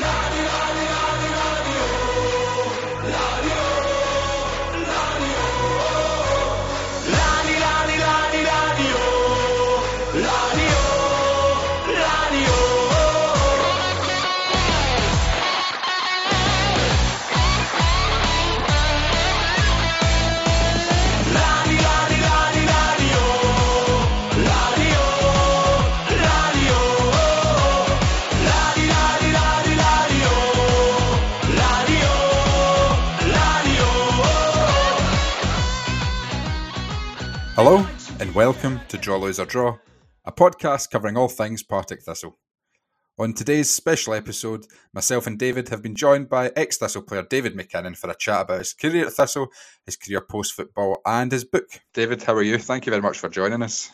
La, di, la, di. Hello, and welcome to Draw Loser Draw, a podcast covering all things Partick Thistle. On today's special episode, myself and David have been joined by ex Thistle player David MacKinnon for a chat about his career at Thistle, his career post football, and his book. David, how are you? Thank you very much for joining us.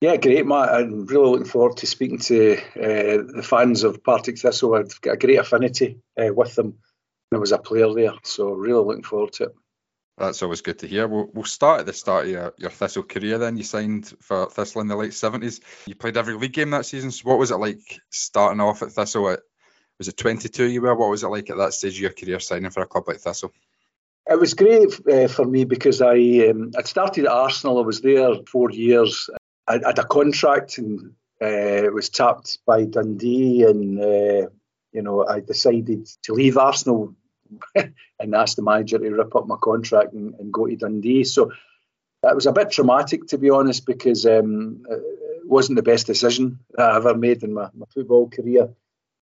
Yeah, great, Matt. I'm really looking forward to speaking to uh, the fans of Partick Thistle. I've got a great affinity uh, with them. I was a player there, so really looking forward to it. That's always good to hear. We'll, we'll start at the start of your, your Thistle career then. You signed for Thistle in the late 70s. You played every league game that season. So, what was it like starting off at Thistle? At, was it 22 you were? What was it like at that stage of your career signing for a club like Thistle? It was great uh, for me because I um, I'd started at Arsenal. I was there four years. I, I had a contract and uh, was tapped by Dundee, and uh, you know I decided to leave Arsenal and asked the manager to rip up my contract and, and, go to Dundee. So that was a bit traumatic, to be honest, because um, it wasn't the best decision that I ever made in my, my football career.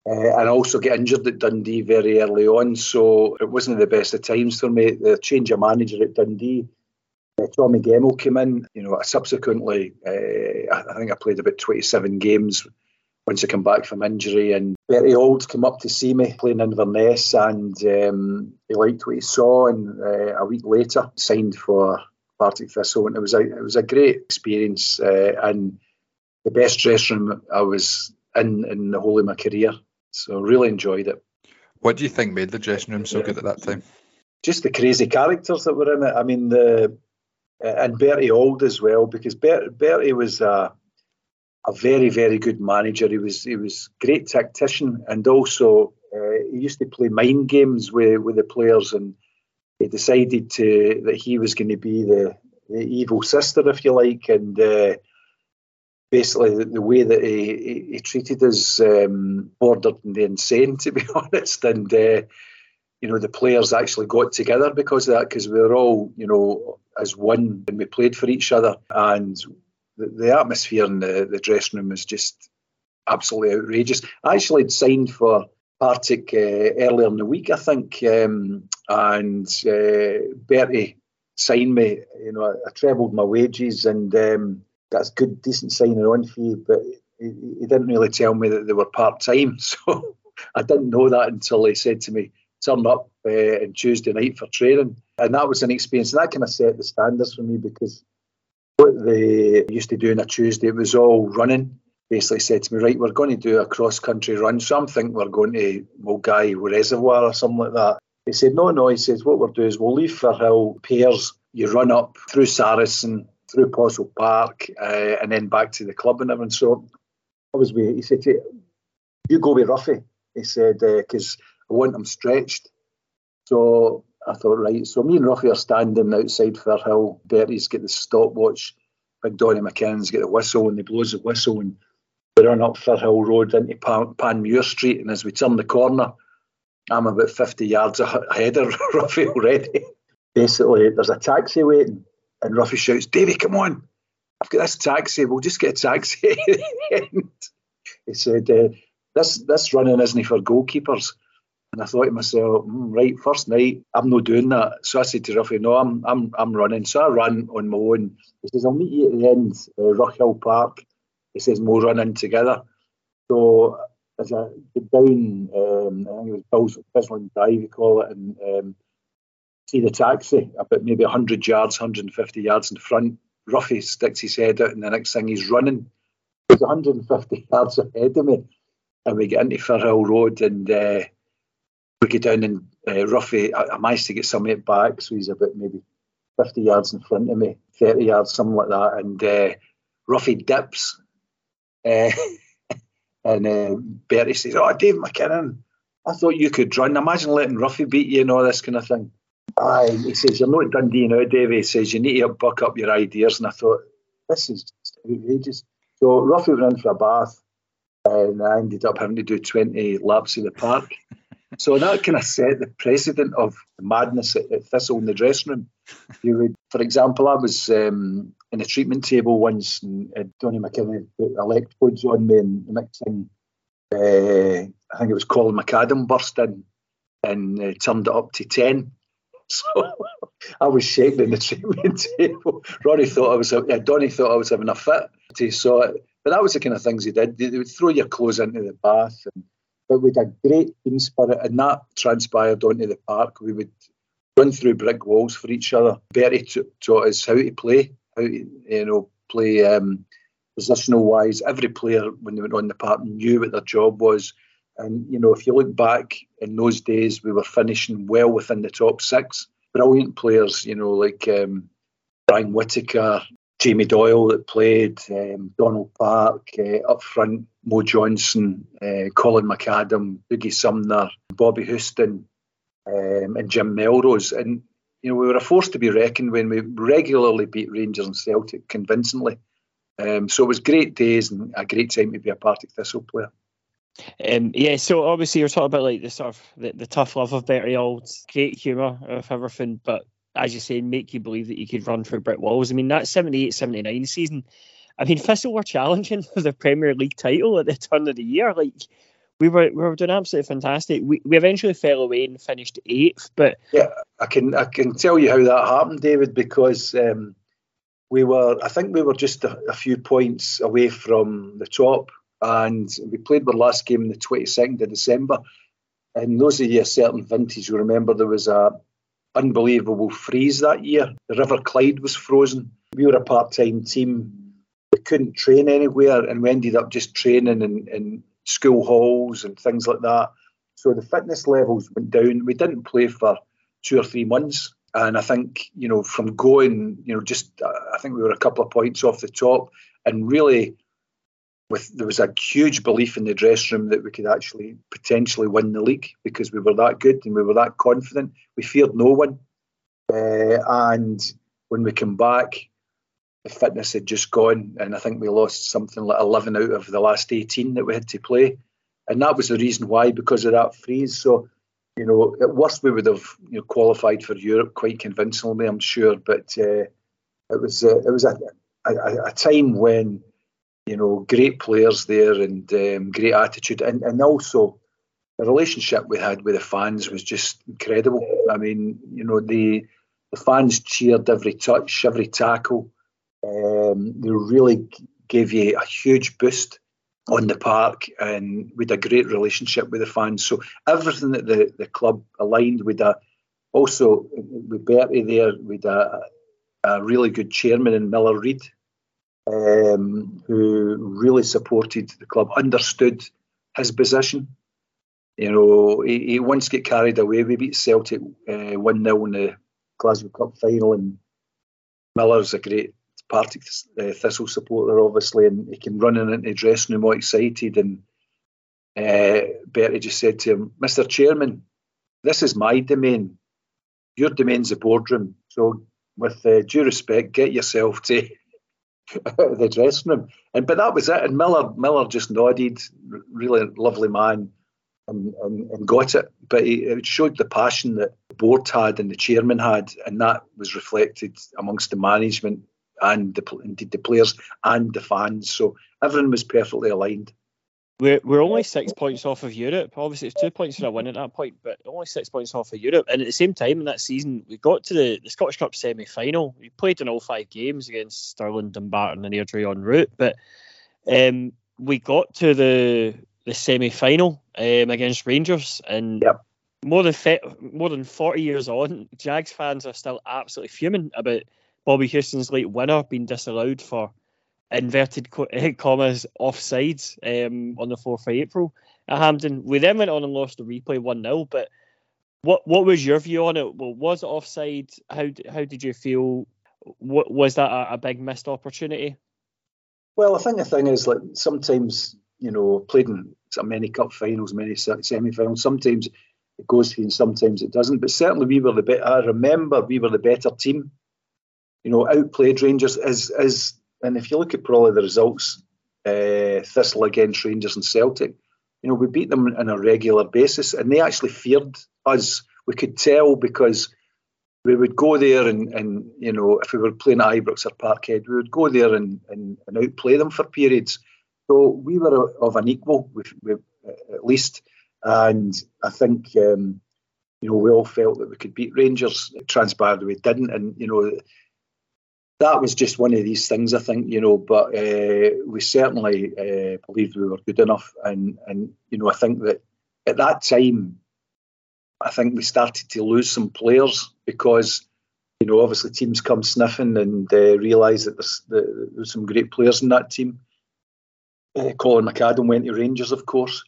Uh, and also get injured at Dundee very early on, so it wasn't the best of times for me. The change of manager at Dundee, uh, Tommy Gemmell came in. You know, I subsequently, uh, I think I played about 27 games once I came back from injury. And Bertie Auld came up to see me playing Inverness, and um, he liked what he saw. And uh, a week later, signed for Partick Thistle, and it was a it was a great experience uh, and the best dressing room I was in in the whole of my career. So really enjoyed it. What do you think made the dressing room so yeah. good at that time? Just the crazy characters that were in it. I mean, the and Bertie Auld as well, because Bertie was a a very very good manager. He was he was great tactician and also uh, he used to play mind games with with the players and he decided to that he was going to be the the evil sister if you like and. Uh, basically, the, way that he, he, he treated us um, bordered on the insane, to be honest. And uh, you know, the players actually got together because of that, because we were all, you know, as one and we played for each other. And the, atmosphere in the, the dressing room was just absolutely outrageous. I actually had signed for Partick uh, earlier in the week, I think, um, and uh, Bertie signed me. You know, I, I trebled my wages, and um, that's good, decent signing on fee. But he, he didn't really tell me that they were part time, so I didn't know that until he said to me, "Turn up uh, on Tuesday night for training," and that was an experience. And that kind of set the standards for me because what they used to do on a Tuesday, it was all running. Basically said to me, right, we're going to do a cross country run. So I'm thinking we're going to Milngavie Reservoir or something like that. He said, no, no. He says, what we'll do is we'll leave for Hill pairs. You run up through Saracen, through Possil Park, uh, and then back to the club and everything. So I was with, he said, you go with Roughie. He said, because uh, I want him stretched. So I thought, right, so me and Roughie are standing outside Firhill. Bertie's got the stopwatch. Big Donny McKinnon's got the whistle, and he blows the whistle, and we run up Firhill Road into Pan- Panmure Street. And as we turn the corner, I'm about 50 yards ahead of Roughie already. Basically, there's a taxi waiting, and Roughie shouts, Davy, come on. I've got this taxi. We'll just get a taxi. he said, uh, this, this running isn't for goalkeepers. And I thought to myself, mm, right, first night, I'm not doing that. So I said to Roughie, no, I'm I'm I'm running. So I ran on my own. He says, I'll meet you at the end, uh, Park. He says, we'll run in together. So as I get down, um, I think it was Bilsland Drive, you call it, and um, see the taxi about maybe 100 yards, 150 yards in front. Roughie sticks his head out, and the next thing he's running. He's 150 yards ahead of me. And we get into Firhill Road, and uh, we get down and uh, Roughie, I, I, managed to get some it back, so he's about maybe 50 yards in front of me, 30 yards, something like that. And uh, Roughie dips. Uh, and uh, Bertie says, Oh, Dave MacKinnon. I thought you could run. Imagine letting Roughie beat you and all this kind of thing. Aye, he says, You're not Dundee now, Davey. He says, You need to buck up your ideas. And I thought, This is just outrageous. So Roughie in for a bath and I ended up having to do 20 laps of the park. so that kind of set the precedent of the madness at, at Thistle in the dressing room. You would, for example, I was um, in a treatment table once and uh, Donny McKinnon put electrodes on me and mixing. Uh, I think it was Colin McAdam burst in and uh, turned it up to 10. So I was shaking in the treatment table. Ronnie thought I was, yeah, Donny thought I was having a fit. He saw it. But that was the kind of things he did. They would throw your clothes into the bath. And, but had a great team spirit, and that transpired onto the park. We would run through brick walls for each other. Bertie taught us how to play, how to, you know, play um, positional wise. Every player, when they went on the park, knew what their job was. And, you know, if you look back in those days, we were finishing well within the top six. Brilliant players, you know, like um, Brian Whittaker, Jamie Doyle that played, um, Donald Park, uh, up front, Mo Johnston, uh, Colin McAdam, Dougie Somner, Bobby Houston, um, and Jim Melrose. And, you know, we were a force to be reckoned when we regularly beat Rangers and Celtic convincingly. Um, so it was great days and a great time to be a Partick Thistle player. Um, yeah, so obviously you're talking about like the sort of the, the tough love of Bertie Auld's great humour of everything, but as you say, make you believe that you could run through brick walls. I mean, that 78 79 season, I mean, Thistle were challenging for the Premier League title at the turn of the year. Like, we were we were doing absolutely fantastic. We, we eventually fell away and finished eighth, but yeah, I can I can tell you how that happened, David, because um, we were I think we were just a, a few points away from the top and we played the last game on the 22nd of December. And those of you a certain vintage will remember there was a unbelievable freeze that year. The River Clyde was frozen. We were a part-time team. We couldn't train anywhere, and we ended up just training in, in school halls and things like that. So the fitness levels went down. We didn't play for two or three months. And I think, you know, from going, you know, just uh, I think we were a couple of points off the top and really with there was a huge belief in the dressing room that we could actually potentially win the league because we were that good and we were that confident. We feared no one, uh, and when we came back, the fitness had just gone, and I think we lost something like 11 out of the last 18 that we had to play, and that was the reason why because of that freeze. So. You know, at worst we would have you know, qualified for Europe quite convincingly, I'm sure. But uh, it was uh, it was a, a, a time when you know, great players there and um, great attitude, and, and also the relationship we had with the fans was just incredible. I mean, you know, the the fans cheered every touch, every tackle. Um, they really gave you a huge boost on the park, and had a great relationship with the fans. So everything that the, the club aligned with a also with Bertie there with a, a really good chairman in Miller Reid um, who really supported the club, understood his position. You know, he, he once get carried away. We beat Celtic uh, 1 0 in the Glasgow Cup final, and Miller's a great Partick uh, Thistle supporter, obviously, and he came running into the dressing room all excited. And uh, Bertie just said to him, Mr. Chairman, this is my domain. Your domain's the boardroom. So, with uh, due respect, get yourself to the dressing room. And but that was it. And Miller Miller just nodded, really lovely man, and, and, and got it. But he, it showed the passion that the board had and the chairman had, and that was reflected amongst the management and the, indeed the players and the fans. So everyone was perfectly aligned. We're, we're only six points off of Europe. Obviously, it's two points for a win at that point, but only six points off of Europe. And at the same time, in that season, we got to the, the Scottish Cup semi final. We played in all five games against Stirling, Dumbarton, and Airdrie en route. But um, we got to the the semi final um, against Rangers, and yep. more than fe- more than forty years on, Jags fans are still absolutely fuming about Bobby Houston's late winner being disallowed for inverted commas offsides um, on the 4th of April at Hampden. We then went on and lost the replay 1 0. But what what was your view on it? Well, was it offside? How, how did you feel? What, was that a, a big missed opportunity? Well, I think the thing is, like, sometimes, you know, played in many cup finals, many semi-finals. Sometimes it goes through and sometimes it doesn't. But certainly we were the better. I remember we were the better team. You know, outplayed Rangers as as and if you look at probably the results, uh, Thistle against Rangers and Celtic, you know, we beat them on a regular basis, and they actually feared us. We could tell because we would go there and, and you know, if we were playing at Ibrox or Parkhead, we would go there and, and, and outplay them for periods. So we were of an equal, with, with, at least. And I think, um, you know, we all felt that we could beat Rangers. It transpired we didn't. And, you know, that was just one of these things, I think, you know, but uh, we certainly uh, believed we were good enough. And, and, you know, I think that at that time, I think we started to lose some players because, you know, obviously teams come sniffing and uh, realise that there's, there's some great players in that team. Colin McAdam went to Rangers, of course.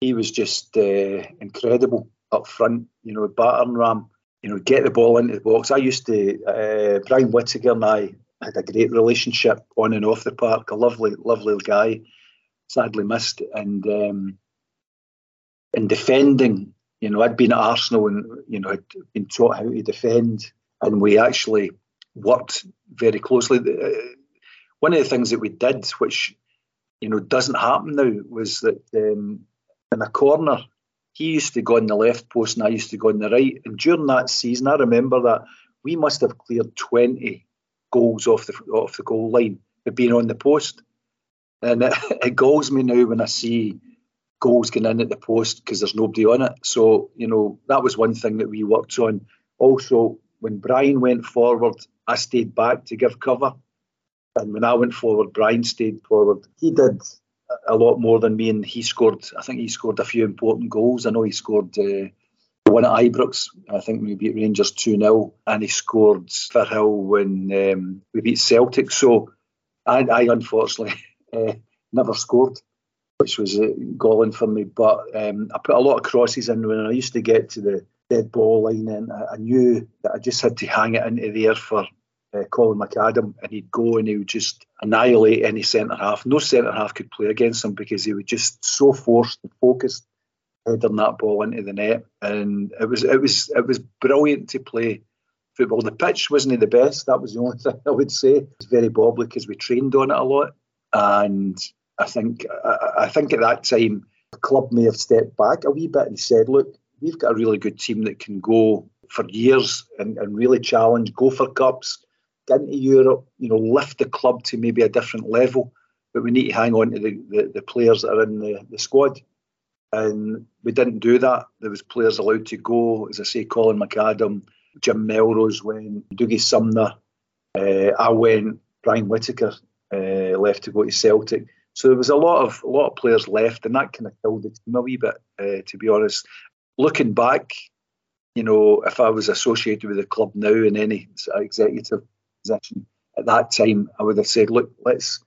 He was just incredible up front, you know, battering ram, you know, get the ball into the box. I used to, uh, Brian Whittaker and I had a great relationship on and off the park, a lovely, lovely guy, sadly missed. And um, in defending, you know, I'd been at Arsenal and, you know, had been taught how to defend, and we actually worked very closely. Uh, one of the things that we did, which you know, doesn't happen now was that um, in a corner, he used to go on the left post and I used to go on the right. And during that season, I remember that we must have cleared 20 goals off the off the goal line for being on the post. And it, it galls me now when I see goals going in at the post because there's nobody on it. So, you know, that was one thing that we worked on. Also, when Brian went forward, I stayed back to give cover and when I went forward, Brian stayed forward. He did a lot more than me, and he scored. I think he scored a few important goals. I know he scored uh, one at Ibrox. I think we beat Rangers two 0 and he scored Firhill when um, we beat Celtic. So I, I unfortunately uh, never scored, which was uh, galling for me. But um, I put a lot of crosses in when I used to get to the dead ball line, and I, I knew that I just had to hang it into the air for uh, Colin McAdam, and he'd go and he would just annihilate any centre half. No centre half could play against him because he was just so forced and focused, heading that ball into the net. And it was it was it was brilliant to play football. The pitch wasn't the best. That was the only thing I would say. It was very bobbly because we trained on it a lot, and I think I, I think at that time the club may have stepped back a wee bit and said, "Look, we've got a really good team that can go." For years and, and really challenge, go for cups, into Europe, you know, lift the club to maybe a different level. But we need to hang on to the, the, the players that are in the, the squad. And we didn't do that. There was players allowed to go, as I say, Colin McAdam, Jim Melrose went, Dougie Somner, uh, I went, Brian Whittaker uh, left to go to Celtic. So there was a lot of a lot of players left, and that kind of killed the team a wee bit, uh, to be honest. Looking back, you know, if I was associated with the club now in any executive position at that time, I would have said, look, let's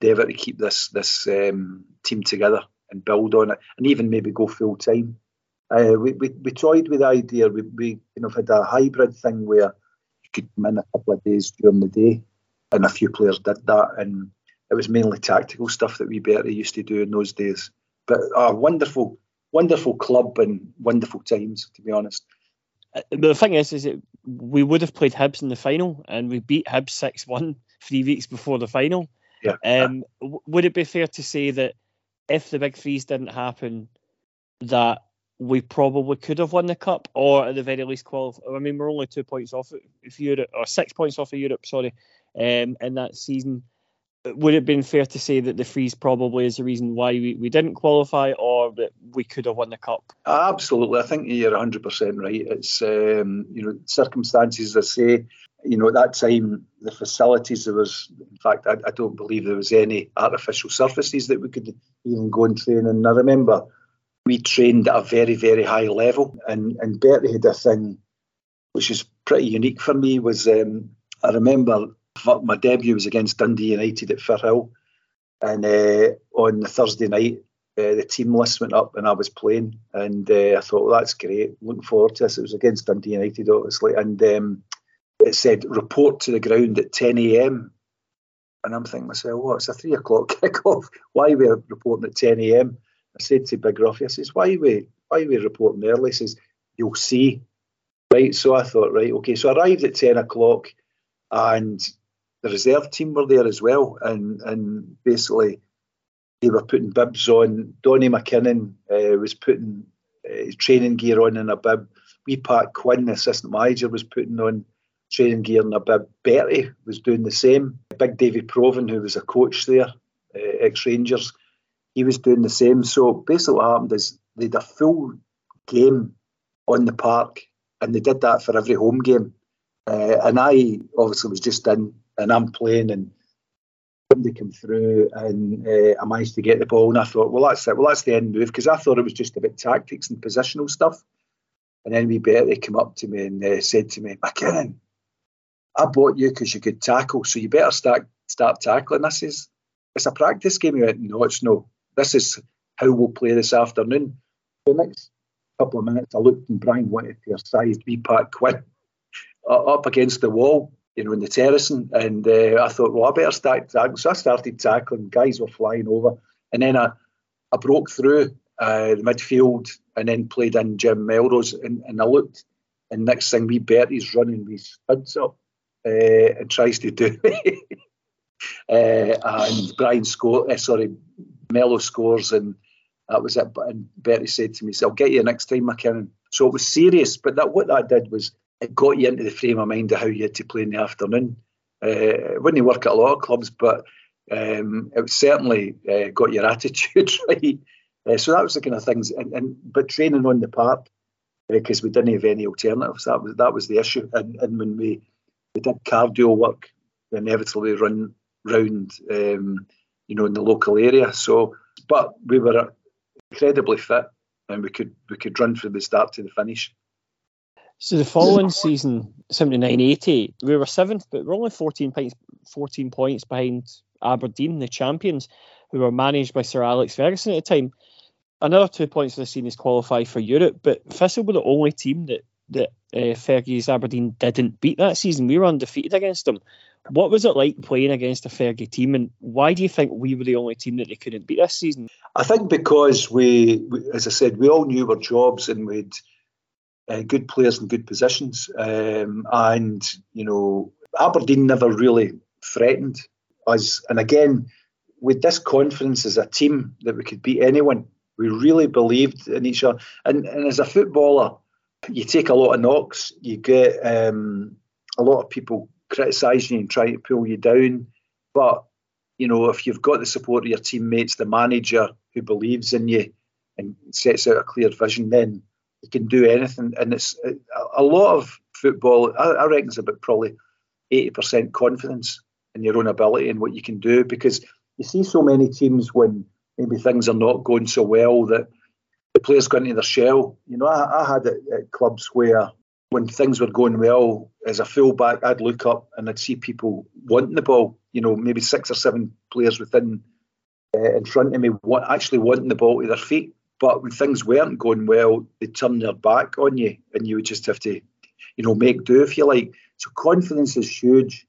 endeavour to keep this this um, team together and build on it, and even maybe go full time. Uh, we, we, we toyed with the idea. We, we you know had a hybrid thing where you could come in a couple of days during the day, and a few players did that, and it was mainly tactical stuff that we better used to do in those days. But a wonderful, wonderful club and wonderful times, to be honest. Uh, the thing is, is that we would have played Hibs in the final, and we beat Hibs six one three weeks before the final. Yeah. Um, would it be fair to say that if the big freeze didn't happen, that we probably could have won the cup, or at the very least qualify? I mean, we're only two points off of Europe, or six points off of Europe, sorry, um, in that season would it have been fair to say that the freeze probably is the reason why we, we didn't qualify or that we could have won the cup? Absolutely. I think you're 100% right. It's, um, you know, circumstances, I say, you know, at that time, the facilities, there was, in fact, I, I don't believe there was any artificial surfaces that we could even go and train. And I remember we trained at a very, very high level. And, and Bertie had a thing which is pretty unique for me was um, I remember my debut was against Dundee United at Firhill, and uh, on the Thursday night, uh, the team list went up and I was playing, and uh, I thought, well, that's great. Looking forward to this. It was against Dundee United, obviously, and um, it said report to the ground at 10 a.m. And I'm thinking myself, well, it's a three o'clock kickoff. Why are we reporting at 10 a.m.? I said to Big Roughie, I says, why are we, why are we reporting early? He says, you'll see. Right, so I thought, right, okay. So I arrived at 10 o'clock and the reserve team were there as well. And, and basically, they were putting bibs on. Donny McKinnon uh, was putting uh, training gear on in a bib. We Pat Quinn, the assistant manager, was putting on training gear in a bib. Bertie was doing the same. Big David Provan, who was a coach there, uh, ex Rangers, he was doing the same. So basically, what happened is they had a full game on the park, and they did that for every home game. Uh, and I obviously was just in, and I'm playing, and somebody came through, and uh, I managed to get the ball, and I thought, well, that's it. Well, that's the end move because I thought it was just about tactics and positional stuff. And then we Bertie came up to me and uh, said to me, MacKinnon, I bought you because you could tackle, so you better start start tackling. This is it's a practice game. He went, no, it's no. This is how we'll play this afternoon. The next couple of minutes, I looked and Brian wanted to sized wee Pat Quinn up against the wall, you know, in the terracing. And uh, I thought, well, I better start tackling. So I started tackling. Guys were flying over. And then I, I broke through uh, the midfield and then played in Jim Melrose. And, and I looked, and next thing, wee Bertie's running with studs up uh, and tries to do it. uh, and Brian score, uh, sorry, Mello scores, and that was it. And Bertie said to me, so "I'll get you next time, MacKinnon." So it was serious, but that what that did was it got you into the frame of mind of how you had to play in the afternoon. Uh, it wouldn't work at a lot of clubs, but um, it certainly uh, got your attitude right. Uh, so that was the kind of things, and, and but training on the park because uh, we didn't have any alternatives. That was that was the issue. And, and when we we did cardio work, we inevitably run round, um, you know, in the local area. So, but we were incredibly fit, and we could we could run from the start to the finish. So the following season, 79-80, we were seventh, but we're only 14 points, 14 points behind Aberdeen, the champions, who were managed by Sir Alex Ferguson at the time. Another two points for the season is qualify for Europe, but Thistle were the only team that that uh, Fergie's Aberdeen didn't beat that season. We were undefeated against them. What was it like playing against a Fergie team, and why do you think we were the only team that they couldn't beat this season? I think because we as I said, we all knew our jobs and we'd uh, good players in good positions, um, and you know Aberdeen never really threatened us. And again, with this confidence as a team that we could beat anyone, we really believed in each other. And, and as a footballer, you take a lot of knocks. You get um, a lot of people criticising you and trying to pull you down. But you know, if you've got the support of your teammates, the manager who believes in you and sets out a clear vision, then you can do anything. And it's a lot of football. I, reckon it's about probably eighty percent confidence in your own ability and what you can do because you see so many teams when maybe things are not going so well that the players go into their shell. You know, I, I had it at clubs where when things were going well, as a fullback, I'd look up and I'd see people wanting the ball. You know, maybe six or seven players within uh, in front of me want, actually wanting the ball to their feet. But when things weren't going well, they turned their back on you, and you would just have to, you know, make do if you like. So confidence is huge,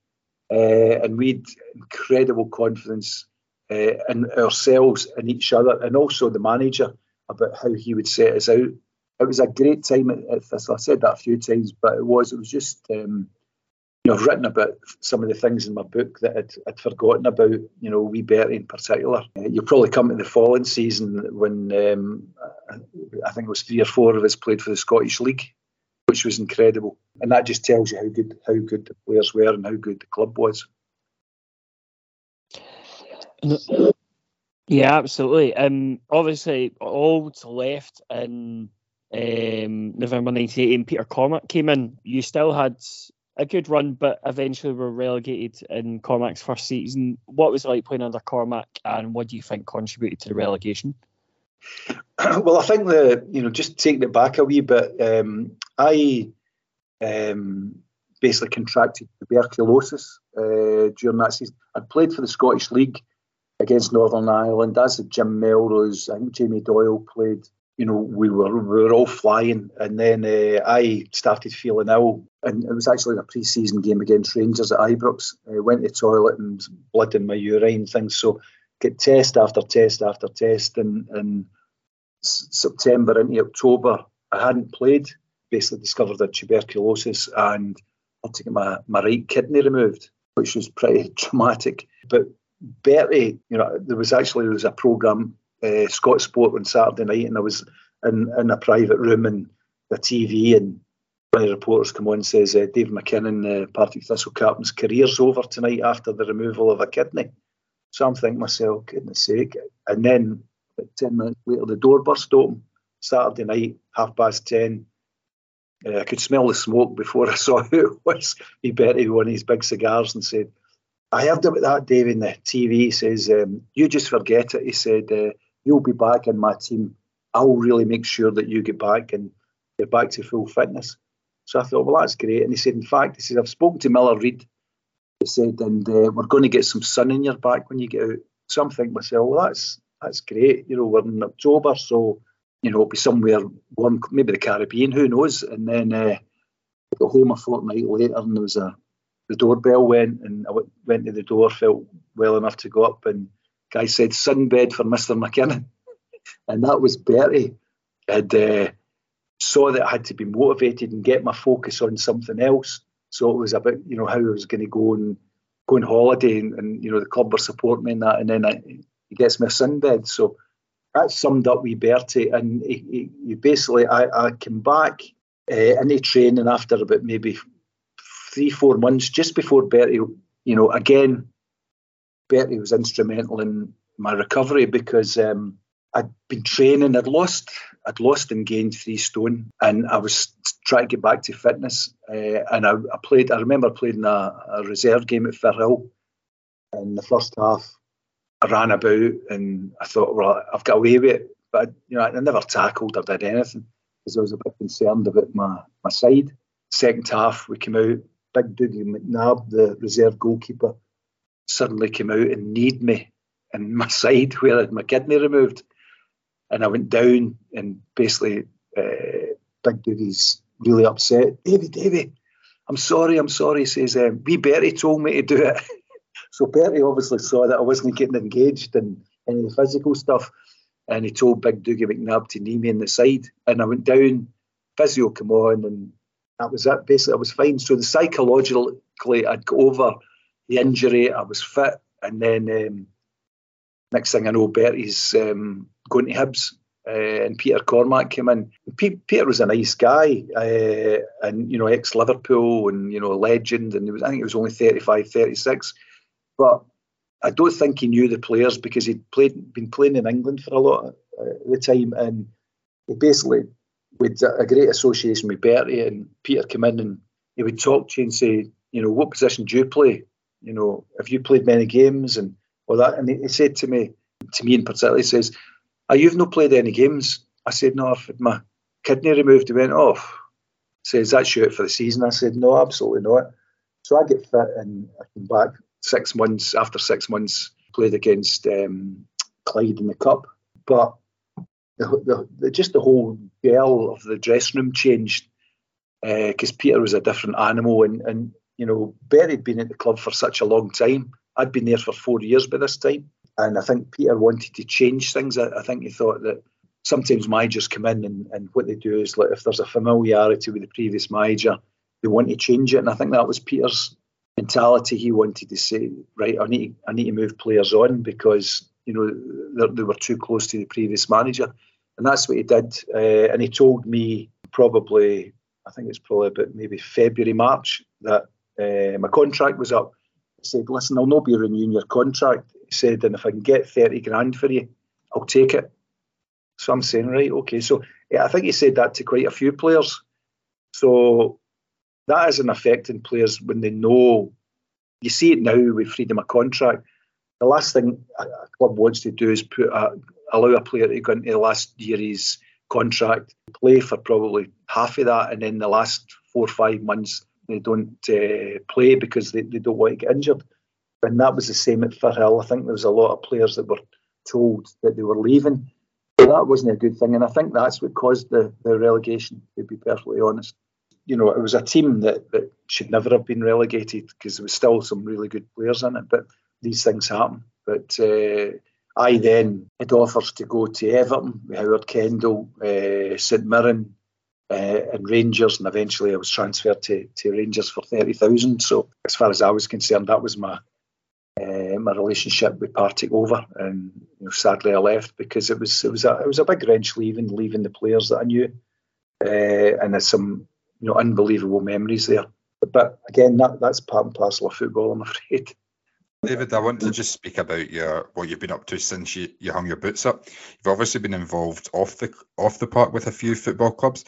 uh, and we had incredible confidence uh, in ourselves and each other, and also the manager about how he would set us out. It was a great time at, at this. I said that a few times, but it was. It was just. Um, you know, I've written about some of the things in my book that I'd, I'd forgotten about, you know, wee Bertie in particular. Uh, you'll probably come to the following season when um, I think it was three or four of us played for the Scottish League, which was incredible. And that just tells you how good how good the players were and how good the club was. Yeah, absolutely. Um, obviously, Auld's left in um, November '98, and Peter Cormack came in. You still had a good run, but eventually were relegated in Cormack's first season. What was it like playing under Cormack, and what do you think contributed to the relegation? Well, I think the you know just taking it back a wee bit, um, I um, basically contracted tuberculosis uh, during that season. I'd played for the Scottish League against Northern Ireland, did Jim Melrose. I think Jamie Doyle played you know, we were we were all flying, and then uh, I started feeling ill, and it was actually a pre-season game against Rangers at Ibrox. I went to the toilet and blood in my urine, things. So get test after test after test, and and September into October, I hadn't played. Basically, discovered that tuberculosis and had to get my, my right kidney removed, which was pretty traumatic. But Bertie, you know, there was actually there was a program, uh, Scotsport on Saturday night, and I was in, in a private room and the TV, and one of the reporters come on and says, uh, Dave MacKinnon, uh, Partick Thistle captain's career's over tonight after the removal of a kidney. So I'm thinking myself, goodness sake. And then about 10 minutes later, the door burst open. Saturday night, half past 10. Uh, I could smell the smoke before I saw who it was. He betted one of his big cigars and said, I heard about that, Dave, in the TV. He says, um, You just forget it. He said, uh, You'll be back in my team. I'll really make sure that you get back and get back to full fitness. So I thought, Well, that's great. And he said, In fact, he said, I've spoken to Miller Reid. He said, And uh, we're going to get some sun in your back when you get out. So I'm thinking myself, Well, that's that's great. You know, we're in October, so you know, it'll be somewhere warm, maybe the Caribbean, who knows? And then uh, I got home a fortnight later, and there was a the doorbell went, and I went, went to the door, felt well enough to go up, and guy said sunbed for Mister MacKinnon, and that was Bertie. Had uh, saw that I had to be motivated and get my focus on something else. So it was about you know how I was going to go and go on holiday, and, and, you know the club were supporting me that, and then I, he gets me a sunbed. So that summed up wee Bertie, and he basically I, I came back uh, into training after about maybe three four months just before Bertie. You know, again, Bertie was instrumental in my recovery because um, I'd been training. I'd lost, I'd lost and gained three stone, and I was trying to get back to fitness. Uh, and I, I, played. I remember playing a, a reserve game at Firhill in the first half I ran about and I thought, well, I've got away with it. But, you know, I never tackled or did anything because I was a bit concerned about my, my side. Second half, we came out. Big Dougie McNabb, the reserve goalkeeper, suddenly came out and kneed me in my side where I had my kidney removed. And I went down and basically uh, Big Doogie's really upset. Davy, Davy, I'm sorry, I'm sorry. He says, um, Wee Bertie told me to do it. So Bertie obviously saw that I wasn't getting engaged in any physical stuff, and he told Big Dougie McNabb to knee me in the side, and I went down. Physio came on, and that was it. Basically, I was fine. So the psychologically, I'd got over the injury. I was fit, and then um, next thing I know, Bertie's um, going to Hibs. Uh, and Peter Cormack came in. P- Peter was a nice guy, uh, and you know, ex Liverpool, and you know, a legend. And was, I think he was only 35, 36. But I don't think he knew the players because he'd played been playing in England for a lot of uh, the time, and he basically with a great association with Bertie and Peter come in and he would talk to you and say, you know, what position do you play? You know, have you played many games and all that? And he, he said to me, to me in particular, he says, "Are you've not played any games?" I said, "No, I've had my kidney removed." He went, "Oh." Says that's you out for the season. I said, "No, absolutely not." So I get fit and I come back six months after six months played against um, Clyde in the cup, but the, the, just the whole gel of the dressing room changed because uh, Peter was a different animal, and and you know Bertie had been at the club for such a long time. I'd been there for four years by this time, and I think Peter wanted to change things. I, I think he thought that sometimes managers come in and, and what they do is like if there's a familiarity with the previous manager, they want to change it, and I think that was Peter's mentality. He wanted to say, right, I need I need to move players on because you know they, they were too close to the previous manager, and that's what he did. Uh, and he told me probably, I think it's probably about maybe February March that uh, my contract was up. He said, listen, I'll not be renewing your contract. He said, and if I can get thirty grand for you, I'll take it. So I'm saying, right, okay. So yeah, I think he said that to quite a few players. So that is an effect in players when they know. You see it now with freedom of contract. The last thing a club wants to do is put a, allow a player to go into the last year his contract, play for probably half of that, and then the last four or five months they don't uh, play because they, they don't want to get injured. And that was the same at Firhill. I think there was a lot of players that were told that they were leaving. that wasn't a good thing, and I think that's what caused the, the relegation. To be perfectly honest you know, it was a team that, that should never have been relegated because there was still some really good players in it. But these things happen. But uh, I then had offers to go to Everton Howard Kendall, uh, St Mirren, uh, and Rangers, and eventually I was transferred to, to Rangers for thirty thousand. So as far as I was concerned, that was my uh, my relationship with Partick over, and you know, sadly I left because it was it was a it was a big wrench leaving leaving the players that I knew, uh, and there's some you know unbelievable memories there. But again, that that's part and parcel of football, I'm afraid. David, I want to just speak about your what you've been up to since you, you hung your boots up. You've obviously been involved off the off the park with a few football clubs.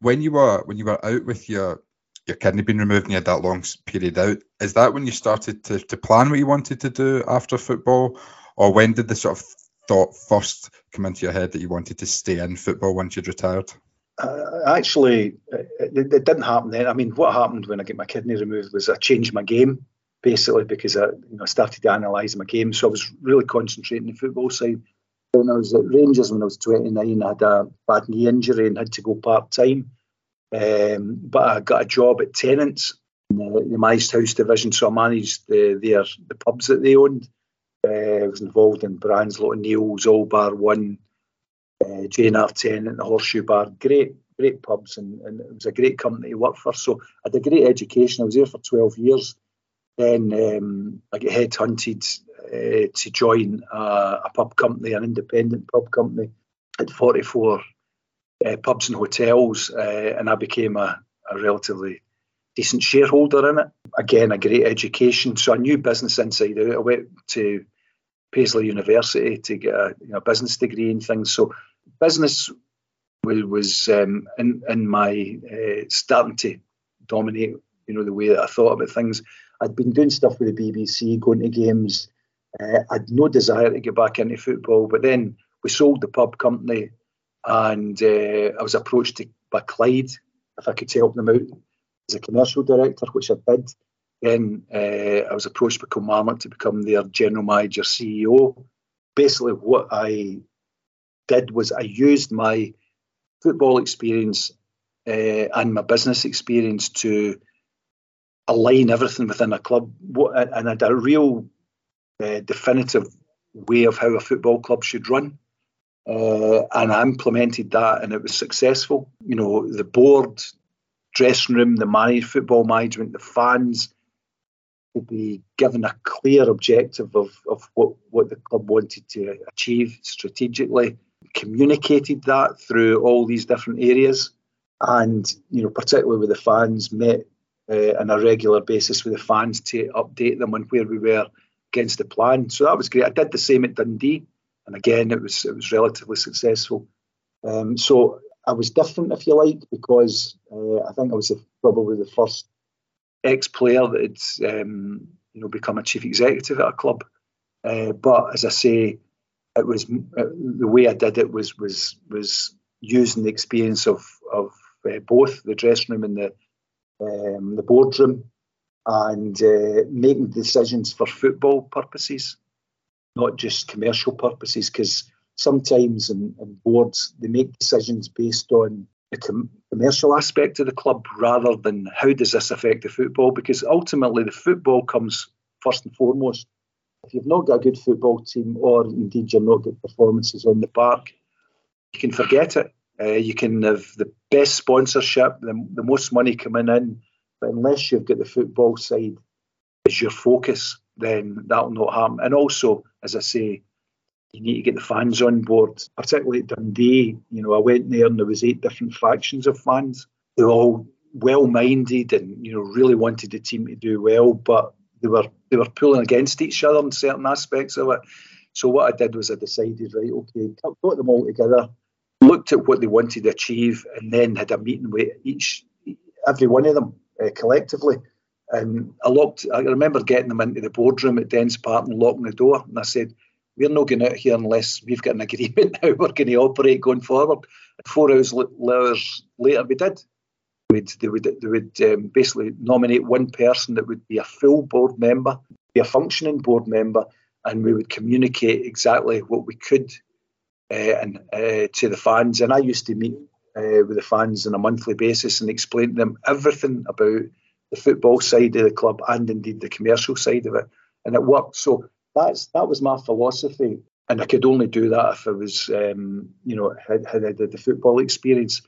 When you were when you were out with your your kidney being removed and you had that long period out, is that when you started to, to plan what you wanted to do after football, or when did the sort of thought first come into your head that you wanted to stay in football once you'd retired? Uh, actually, it, it, didn't happen then. I mean, what happened when I get my kidney removed was I changed my game basically because I you know started to analyse my game. So I was really concentrating the football side. When I was at Rangers when I was 29, I had a bad knee injury and had to go part time. Um, but I got a job at Tennent's in the, the House division, so I managed the, their the pubs that they owned. Uh, I was involved in brands like Neil's, All Bar One, uh, Jane R. Tennant, the Horseshoe Bar. Great, great pubs, and, and it was a great company to work for. So I had a great education. I was there for 12 years. Then um, I get headhunted uh, to join a, pub company, an independent pub company, at 44 uh, pubs and hotels, uh, and I became a, a, relatively decent shareholder in it. Again, a great education. So I knew business inside out. I went to Paisley University to get a you know, business degree and things. So business was, was um, in, in my uh, starting to dominate, you know, the way that I thought about things. I'd been doing stuff with the BBC, going to games. Uh, I'd no desire to get back into football, but then we sold the pub company, and uh, I was approached to, by Clyde if I could help them out as a commercial director, which I did. Then uh, I was approached by Kilmarnock to become their general manager, CEO. Basically, what I did was I used my football experience uh, and my business experience to align everything within a club and had a real definitive way of how a football club should run. Uh, and I implemented that, and it was successful. You know, the board, dressing room, the manage, football management, the fans to be given a clear objective of, of what, what the club wanted to achieve strategically, communicated that through all these different areas, and you know, particularly with the fans, met uh, on a regular basis with the fans to update them on where we were against the plan. So that was great. I did the same at Dundee, and again, it was it was relatively successful. Um, so I was different, if you like, because uh, I think I was the, probably the first ex-player that had um, you know become a chief executive at a club. Uh, but as I say, it was uh, the way I did it was was was using the experience of of uh, both the dressing room and the um, the boardroom, and uh, making decisions for football purposes, not just commercial purposes. Because sometimes in, in, boards they make decisions based on the com- commercial aspect of the club rather than how does this affect the football. Because ultimately the football comes first and foremost. If you've not got a good football team, or indeed you're not good performances on the park, you can forget it. Uh, you can have the best sponsorship, the, the most money coming in, but unless you've got the football side as your focus, then that'll not happen. And also, as I say, you need to get the fans on board, particularly at Dundee. You know, I went there and there was eight different factions of fans. They were all well-minded and you know really wanted the team to do well, but they were they were pulling against each other in certain aspects of it. So what I did was I decided, right, okay, got them all together, looked at what they wanted to achieve, and then had a meeting with each, every one of them uh, collectively. And I locked. I remember getting them into the boardroom at Dens Park and locking the door. And I said, "We're not going out here unless we've got an agreement how we're going to operate going forward." And four hours, hours later, we did. We'd, they would, they would um, basically nominate one person that would be a full board member, be a functioning board member, and we would communicate exactly what we could uh, and uh, to the fans. And I used to meet uh, with the fans on a monthly basis and explain to them everything about the football side of the club and indeed the commercial side of it. And it worked. So that's that was my philosophy. and I could only do that if I was, um, you know, had, had, the football experience.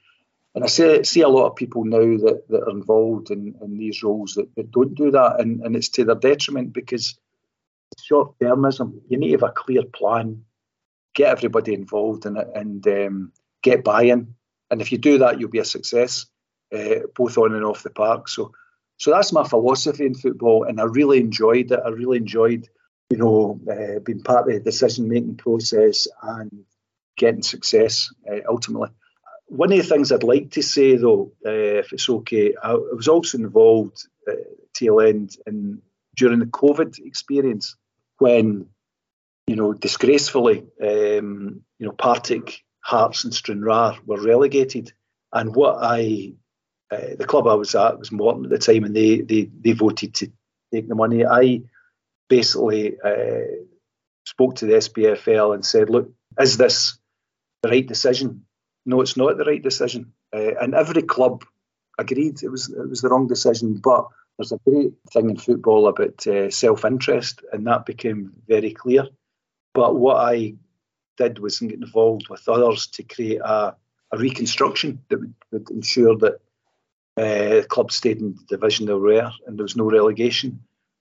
And I see, see a lot of people now that, that are involved in, in these roles that, that don't do that, and, and it's to their detriment because short termism. You need to have a clear plan, get everybody involved in it, and um, get buy-in. And if you do that, you'll be a success, uh, both on and off the park. So, so that's my philosophy in football, and I really enjoyed it. I really enjoyed, you know, uh, being part of the decision-making process and getting success uh, ultimately. One of the things I'd like to say, though, if it's okay, I, I was also involved at tail end in during the COVID experience when, you know, disgracefully, um, you know, Partick, Hearts, and Stranraer were relegated. And what I, uh, the club I was at was Morton at the time, and they they they voted to take the money. I basically uh, spoke to the SPFL and said, look, is this the right decision? No, it's not the right decision. Uh, and every club agreed it was it was the wrong decision, but there's a great thing in football about uh, self interest, and that became very clear. But what I did was get involved with others to create a, a reconstruction that would, would ensure that uh, clubs stayed in the division they were and there was no relegation.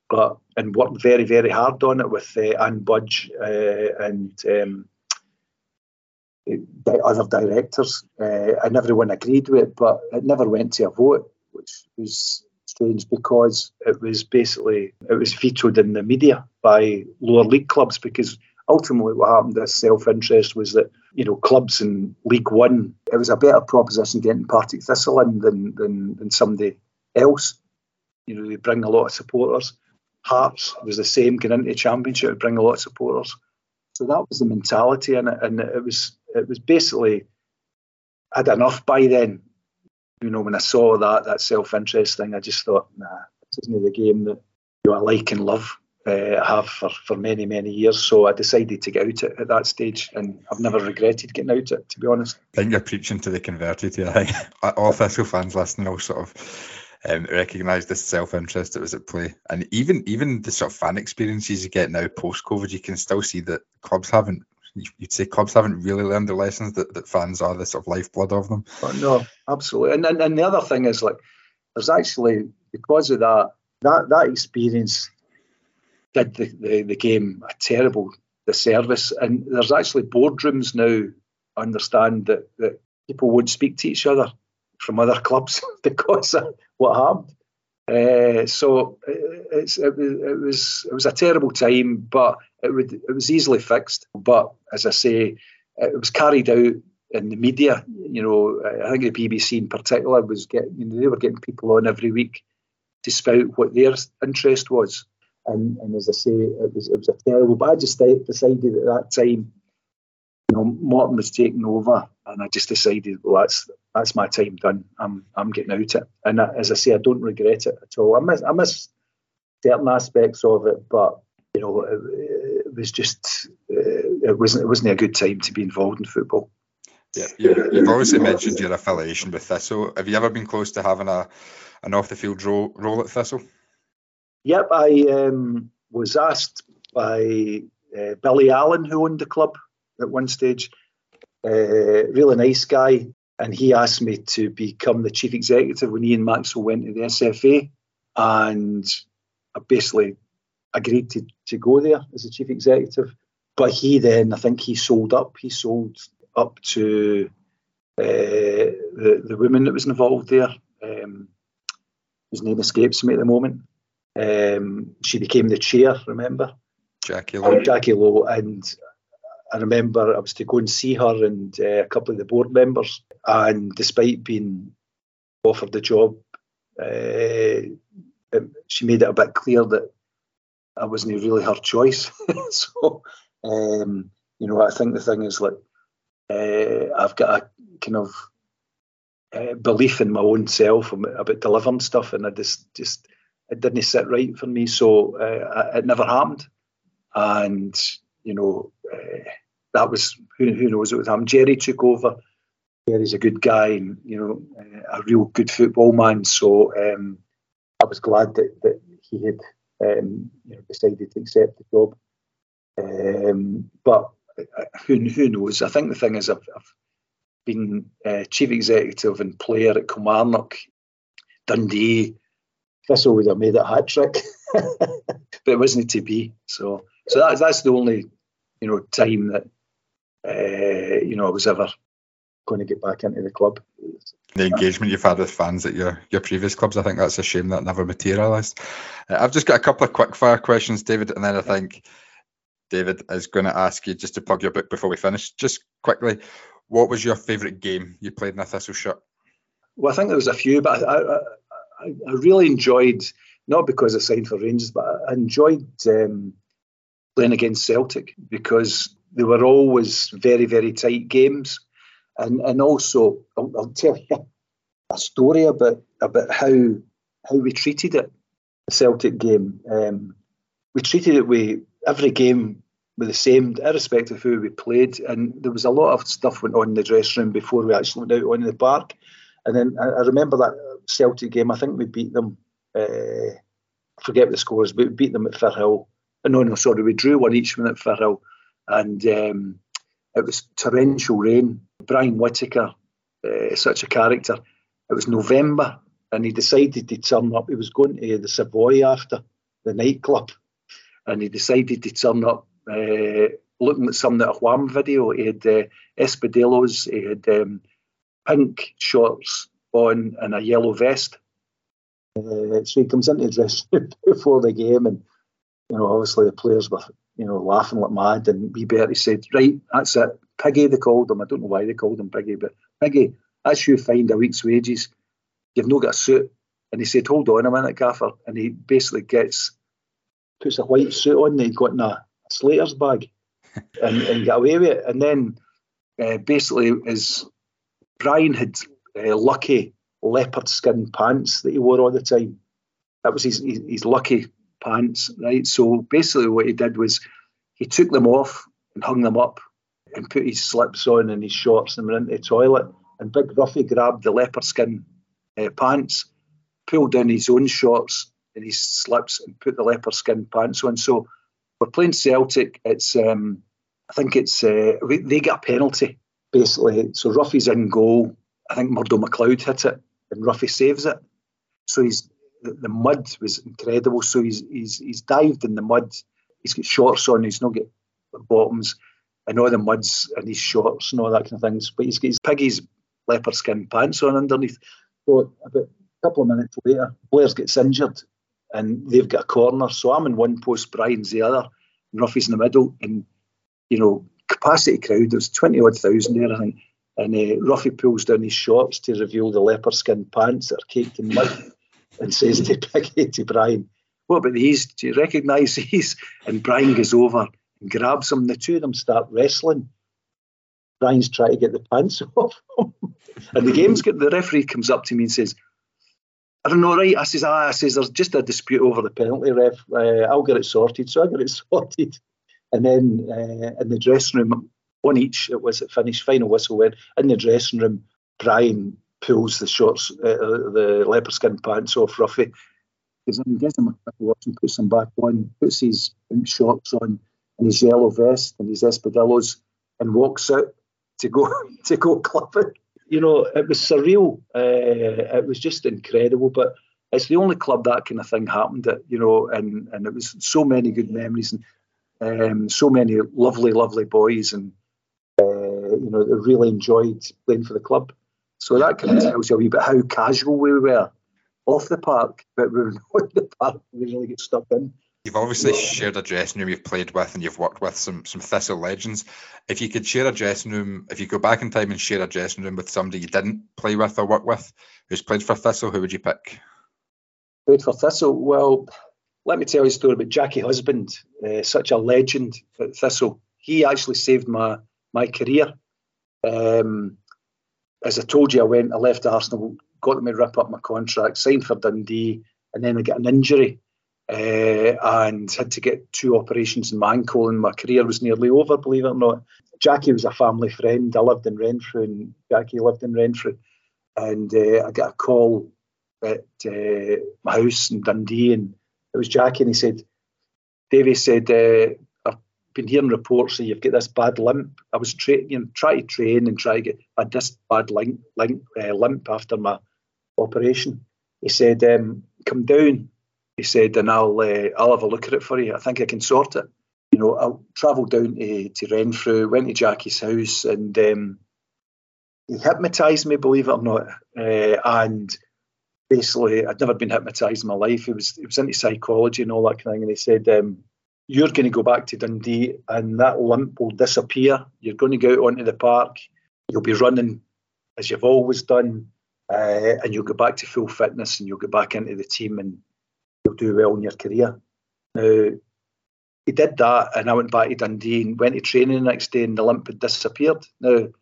But and worked very very hard on it with uh, Anne Budge uh, and um, other directors, uh, and everyone agreed with it, but it never went to a vote, which was strange because it was basically it was vetoed in the media by lower league clubs because ultimately what happened this self-interest was that you know clubs in league one it was a better proposition getting partick thistle in than, than, than somebody else. You know they bring a lot of supporters. Hearts was the same getting into championship bring a lot of supporters. So that was the mentality in it and it was it was basically i had enough by then. You know, when I saw that that self interest thing, I just thought, nah, this isn't the game that you know, I like and love. Uh, have for, for many many years, so I decided to get out at, at that stage, and I've never regretted getting out it. To be honest, I think you're preaching to the converted here. I think all Thistle fans listening will sort of um, recognise this self interest that was at play, and even even the sort of fan experiences you get now post COVID, you can still see that clubs haven't you'd say clubs haven't really learned the lessons that, that fans are the sort of lifeblood of them. Oh, no, absolutely. And, and and the other thing is like there's actually because of that that that experience did the, the, the game a terrible disservice. And there's actually boardrooms now understand that, that people won't speak to each other from other clubs because of what happened. Uh, so it, it, it, was it was a terrible time, but it would it was easily fixed. But as I say, it was carried out in the media. You know, I think the BBC in particular was getting you know, they were getting people on every week to spout what their interest was. And, and as I say, it was it was a terrible. But I just decided at that time, you know, Morton was taking over, and I just decided, well, that's that's my time done. I'm I'm getting out it, and as I say, I don't regret it at all. I miss I miss certain aspects of it, but you know, it, it was just uh, it wasn't it wasn't a good time to be involved in football. Yeah, you, have obviously mentioned your affiliation with Thistle. Have you ever been close to having a an off the field role, role at Thistle? Yep, I um, was asked by uh, Billy Allen, who owned the club at one stage. Uh, really nice guy and he asked me to become the chief executive when Ian Maxwell went to the SFA, and I basically agreed to, to go there as the chief executive. But he then, I think he sold up. He sold up to uh, the the woman that was involved there. Um, name escapes me at the moment. Um, she became the chair. Remember, Jackie Lowe. Jackie Lowe, and I remember I was to go and see her and uh, a couple of the board members, and despite being offered the job, uh, she made it a bit clear that I wasn't really her choice. so, um, you know, I think the thing is like uh, I've got a kind of uh, belief in my own self about delivering stuff, and I just just it didn't sit right for me, so uh, it never happened. And you know, uh, that was who, who knows what was happening. Gerry took over. Gerry's a good guy and you know uh, a real good football man. So um, I was glad that, that he had um, you know, decided to accept the job. Um, but who who knows? I think the thing is, I've, I've been uh, chief executive and player at Kilmarnock, Dundee. Thistle would have made a hat trick, but it wasn't to be. So, so that's that's the only, you know, time that uh, you know I was ever going to get back into the club. The engagement you've had with fans at your your previous clubs, I think that's a shame that never materialised. Uh, I've just got a couple of quick fire questions, David, and then I think David is going to ask you just to plug your book before we finish. Just quickly, what was your favourite game you played in a Thistle shirt? Well, I think there was a few, but I, I, I really enjoyed not because I signed for Rangers, but I enjoyed um, playing against Celtic because they were always very, very tight games, and and also I'll, I'll tell you a story about about how how we treated it. The Celtic game, um, we treated it with every game with the same, irrespective of who we played. And there was a lot of stuff went on in the dressing room before we actually went out on the park. And then I, I remember that Celtic game. I think we beat them. Uh, I forget the scores, but we beat them at Firhill. Uh, no, no, sorry, we drew one each one at Firhill, and um, it was torrential rain. Brian Whittaker, uh, such a character. It was November, and he decided to turn up. He was going to the Savoy after the nightclub, and he decided to turn up uh, looking at some of the Wham video. He had uh, Espadillos, he had um, pink shorts on and a yellow vest. Uh, so he comes into the dressing room before the game, and you know, obviously the players were you know laughing like mad. And wee Bertie said, "Right, that's it, Piggy." They called him. I don't know why they called him Piggy, but Piggy, that's you find a week's wages. You've not got a suit. And he said, "Hold on a minute, Gaffer." And he basically gets puts a white suit on he'd got in a Slater's bag, and, and get away with it. And then uh, basically, as Brian had uh, lucky leopard skin pants that he wore all the time. That was his, his, his lucky pants, right? So basically, what he did was he took them off and hung them up and put his slips on and his shorts and went into the toilet. And Big Roughie grabbed the leopard skin uh, pants, pulled down his own shorts and his slips, and put the leopard skin pants on. So we're playing Celtic. It's um, I think it's uh, they get a penalty basically. So Roughie's in goal. I think Murdo McLeod hit it and Roughie saves it. So he's the, the, mud was incredible. So he's he's he's dived in the mud. He's got shorts on. He's not got bottoms and all the muds and his shorts and all that kind of things. But he's got his piggy's leopard skin pants on underneath. So about a couple of minutes later, Blair's gets injured and they've got a corner. So I'm in one post, Brian's the other, and Roughie's in the middle. And you know, capacity crowd. There's twenty odd thousand there, I think. And uh, Roughie pulls down his shorts to reveal the leopard skin pants that are caked in mud, and says to Piggy to Brian, "What about these? Do you recognise these?" And Brian goes over and grabs them. The two of them start wrestling. Brian's trying to get the pants off and the game's get the referee comes up to me and says, I don't know, right? I says, ah, I says, there's just a dispute over the penalty, ref. Uh, I'll get it sorted. So I got it sorted. And then uh, in the dressing room, one each, it was at finish, final whistle went. In the dressing room, Brian pulls the shorts, uh, the leopard skin pants off Roughie. Because he gives him a quick watch and puts them back on, puts his shorts on and his yellow vest and his espadillos and walks out to go to go clubbing. You know, it was surreal. Uh, it was just incredible. But it's the only club that kind of thing happened at, you know, and, and it was so many good memories. And um, so many lovely, lovely boys, and uh, you know, they really enjoyed playing for the club. So that kind of tells you a wee bit how casual we were off the park, but we were on the park. We really get stuck in. You've obviously shared a dressing room you've played with and you've worked with some some Thistle legends. If you could share a dressing room, if you go back in time and share a dressing room with somebody you didn't play with or work with who's played for Thistle, who would you pick? Played for Thistle? Well, let me tell you a story about Jackie Husband, uh, such a legend at Thistle. He actually saved my my career. Um, as I told you, I went, I left Arsenal, got to rip up my contract, signed for Dundee, and then I got an injury uh, and had to get two operations in my ankle, and my career was nearly over, believe it or not. Jackie was a family friend. I lived in Renfrew, and Jackie lived in Renfrew. And uh, I got a call at uh, my house in Dundee, and it was Jackie, and he said, Davy said, uh, been hearing reports that you've got this bad limp. I was tra- you know, trying to train and try to get I had this bad limp, limp, uh, limp after my operation. He said, um, "Come down." He said, "and I'll uh, I'll have a look at it for you. I think I can sort it." You know, I travelled down to, to Renfrew, went to Jackie's house, and um, he hypnotised me, believe it or not. Uh, and basically, I'd never been hypnotised in my life. He was he was into psychology and all that kind of thing. And he said, um, "You're going to go back to Dundee, and that limp will disappear. You're going to go out onto the park. You'll be running as you've always done, uh, and you'll get back to full fitness, and you'll get back into the team, and you'll do well in your career." Now, he did that, and I went back to Dundee and went to training the next day, and the limp had disappeared. Now, it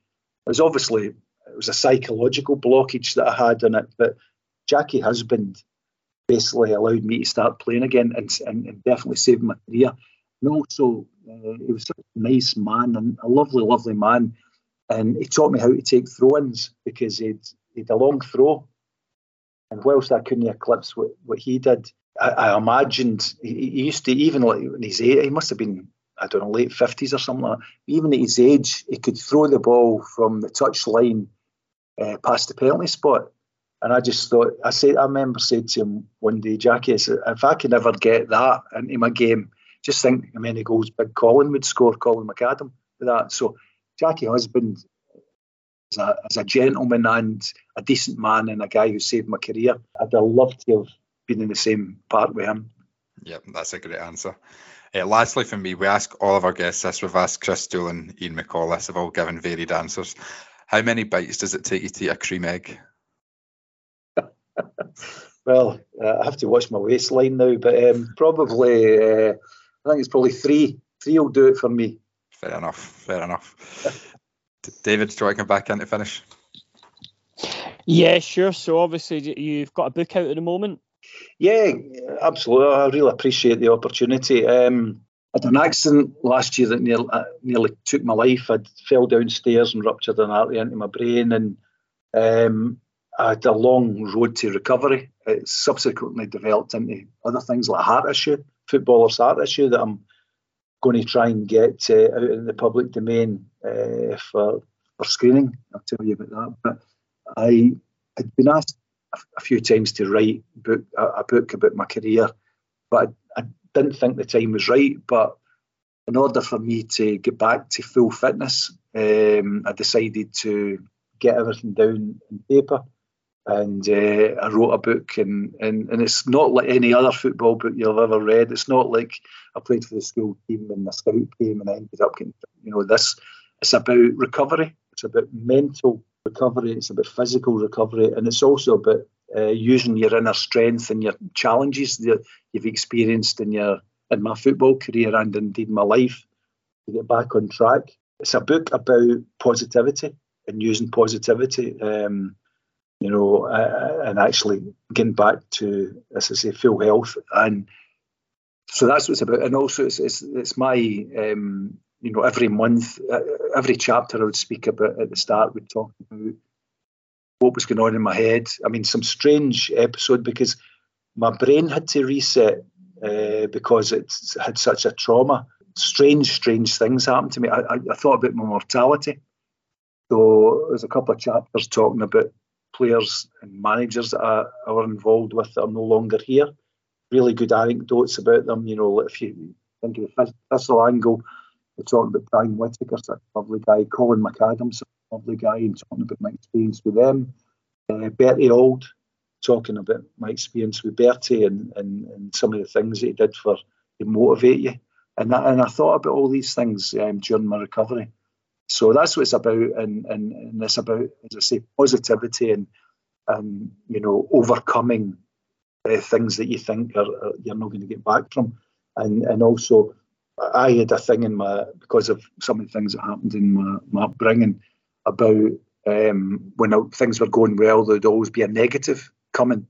was obviously it was a psychological blockage that I had in it, but Jackie husband basically allowed me to start playing again and, and, and definitely saved my career. And also, uh, he was such a nice man and a lovely, lovely man. And he taught me how to take throw-ins because he'd, he'd a long throw. And whilst I couldn't eclipse what, what he did, I, I imagined he, he, used to, even like eight, he must have been, I don't know, late 50s or something like. Even at his age, he could throw the ball from the touch line uh, past the penalty spot and I just thought, I said, I remember saying to him one day, Jackie, I said, if I could ever get that into my game, just think how many goals Big Colin would score, Colin McAdam, with that. So Jackie Husband as a, as a gentleman and a decent man and a guy who saved my career, I'd have loved to have been in the same part with him. Yep, that's a great answer. Uh, lastly, for me, we ask all of our guests this. We've asked Chris Stool and Ian McCallis have all given varied answers. How many bites does it take you to eat a cream egg? Well, uh, I have to watch my waistline now, but um, probably uh, I think it's probably three. Three will do it for me. Fair enough. Fair enough. David, do you want to come back in to finish? Yeah, sure. So obviously you've got a book out at the moment. Yeah, absolutely. I really appreciate the opportunity. Um, I had an accident last year that nearly, uh, nearly took my life. I fell downstairs and ruptured an artery into my brain, and um, I had a long road to recovery. It subsequently developed into other things like heart issue, footballer's heart issue that I'm going to try and get uh, out in the public domain uh, for for screening. I'll tell you about that. But I had been asked a few times to write book, a, a book about my career, but I, I, didn't think the time was right. But in order for me to get back to full fitness, um, I decided to get everything down in paper and uh, I wrote a book, and, and and it's not like any other football book you've ever read. It's not like I played for the school team and the scout team, and I ended up getting, you know, this. It's about recovery. It's about mental recovery. It's about physical recovery, and it's also about uh, using your inner strength and your challenges that you've experienced in your in my football career and indeed my life to get back on track. It's a book about positivity and using positivity. Um, you know, uh, and actually getting back to, as I say, full health. And so that's what it's about. And also, it's it's, it's my, um, you know, every month, uh, every chapter I would speak about at the start would talk about what was going on in my head. I mean, some strange episode because my brain had to reset uh, because it had such a trauma. Strange, strange things happened to me. I, I, I thought about my mortality. So there's a couple of chapters talking about players and managers that were involved with that are no longer here. Really good anecdotes about them. You know, if you think of Thistle angle, we're talking about Brian Whittaker, such a lovely guy. Colin McAdams, a lovely guy, and talking about my experience with them. Uh, Bertie Auld, talking about my experience with Bertie and, and, and some of the things that he did for to motivate you. And, that, and I thought about all these things um, during my recovery. So that's what it's about, and, and, and it's about, as I say, positivity and and you know overcoming uh, things that you think are, are, you're not going to get back from, and and also I had a thing in my because of some of the things that happened in my, my upbringing about um, when I, things were going well, there'd always be a negative coming.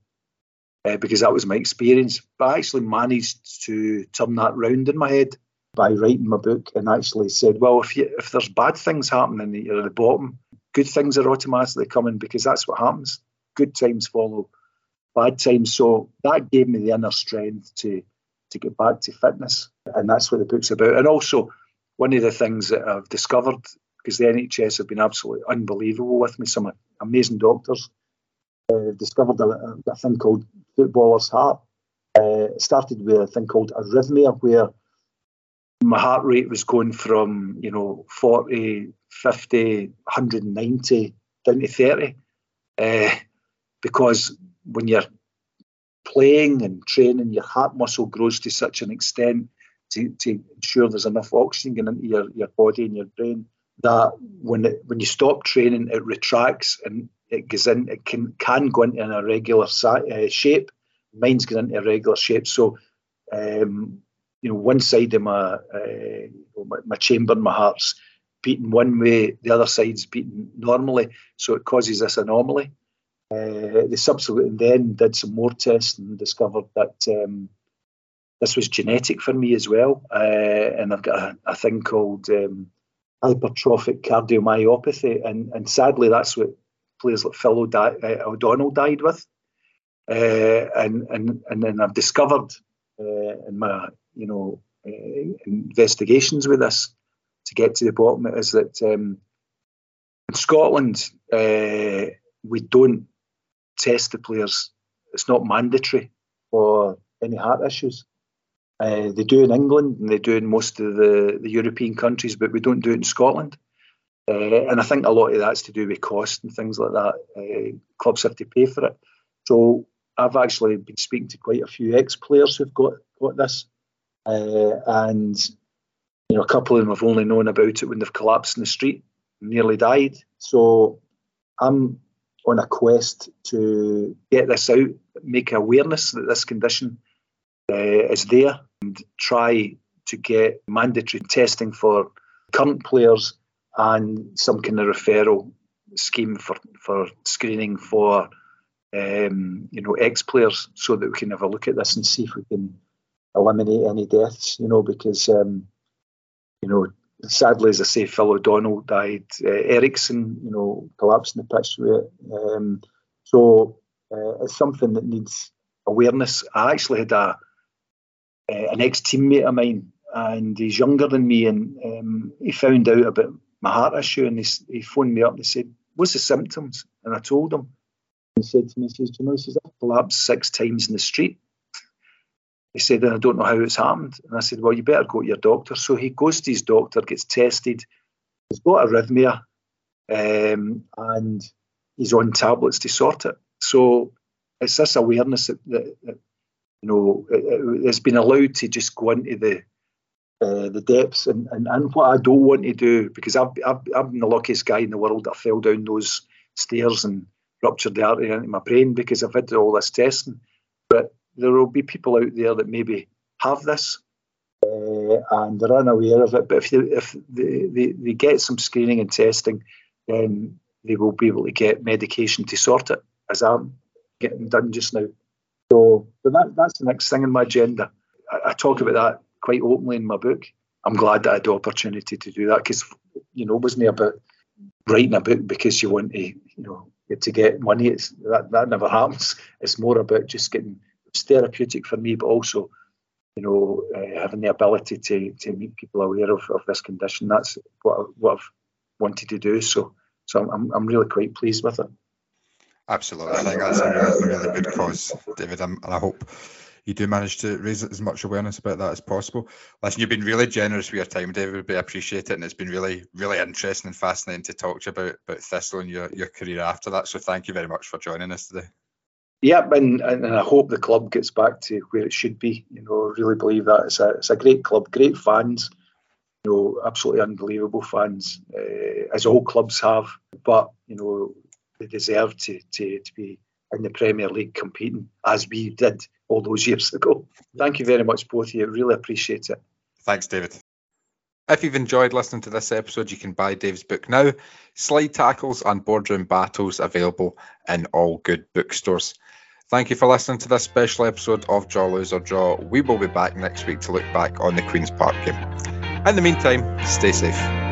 Uh, because that was my experience, but I actually managed to turn that round in my head by writing my book and actually said, well, if you, if there's bad things happening you're at the bottom, good things are automatically coming because that's what happens. Good times follow bad times. So that gave me the inner strength to to get back to fitness, and that's what the book's about. And also, one of the things that I've discovered because the NHS have been absolutely unbelievable with me. Some amazing doctors uh, discovered a, a, thing called footballer's heart. Uh, started with a thing called arrhythmia, where my heart rate was going from you know 40, 50, 190 down to 30. Uh, because when you're playing and training, your heart muscle grows to such an extent to, to ensure there's enough oxygen getting into your, your body and your brain that when it, when you stop training, it retracts and it goes in. It can can go into an irregular uh, shape. Mine's going into a regular shape. So, um, you know, one side of my, uh, my my chamber, my heart's beating one way, the other side's beating normally. So it causes this anomaly. Uh, they subsequently then did some more tests and discovered that um, this was genetic for me as well. Uh, and I've got a, a thing called um, hypertrophic cardiomyopathy, and, and sadly, that's what players like Phil O'Di- uh, O'Donnell died with. Uh, and, and, and then I've discovered uh, in my you know uh, investigations with this to get to the bottom is that um, in Scotland we don't test the players. It's not mandatory for any heart issues. Uh, they do in England and they do in most of the, the European countries, but we don't do it in Scotland. Uh, and I think a lot of that's to do with cost and things like that. Uh, clubs have to pay for it. So I've actually been speaking to quite a few ex-players who've got got this, uh, and you know a couple of them have only known about it when they've collapsed in the street, nearly died. So I'm on a quest to get this out, make awareness that this condition uh, is there, and try to get mandatory testing for current players and some kind of referral scheme for, for screening for um, you know ex players, so that we can have a look at this and see if we can eliminate any deaths. You know, because um, you know sadly, as I say, Phil O'Donnell died. Uh, Eriksen, you know, collapsed in the pitch. Um, so uh, it's something that needs awareness. I actually had a uh, an ex teammate of mine, and he's younger than me, and um, he found out about my heart issue, and he, he phoned me up and he said, "What's the symptoms?" And I told him. He said to me, he says, "You know, he says I've collapsed six times in the street." He said, I don't know how it's happened. And I said, well, you better go to your doctor. So he goes to his doctor, gets tested. He's got arrhythmia, um, and he's on tablets to sort it. So it's this awareness that, that, that you know it, has been allowed to just go into the uh, the depths and, and, and what I don't want to do because I've, I've I've been the luckiest guy in the world that fell down those stairs and ruptured the artery into my brain because I've had all this testing. There will be people out there that maybe have this uh, and they're unaware of it. But if, they, if they, they, they get some screening and testing, then they will be able to get medication to sort it, as I'm getting done just now. So, that, that's the next thing in my agenda. I, I talk about that quite openly in my book. I'm glad that I had the opportunity to do that because, you know, wasn't it about writing a book because you want to, you know, to get money. It's that, that never happens. It's more about just getting it's therapeutic for me, but also, you know, uh, having the ability to to make people aware of, of this condition. That's what I, what I've wanted to do. So so I'm I'm really quite pleased with it. Absolutely, I think that's a really, really good cause, David, and I hope you do manage to raise as much awareness about that as possible. Listen, you've been really generous with your time, David. We appreciate it, and it's been really, really interesting and fascinating to talk to you about about Thistle and your, your career after that. So thank you very much for joining us today. Yep, and, and I hope the club gets back to where it should be. You know, I really believe that it's a it's a great club, great fans. You know, absolutely unbelievable fans, uh, as all clubs have. But you know, they deserve to, to to be in the Premier League competing as we did all those years ago. Thank you very much, both of you. Really appreciate it. Thanks, David. If you've enjoyed listening to this episode, you can buy Dave's book now. Slide Tackles and Boardroom Battles available in all good bookstores. Thank you for listening to this special episode of Draw Lose or Draw. We will be back next week to look back on the Queen's Park game. In the meantime, stay safe.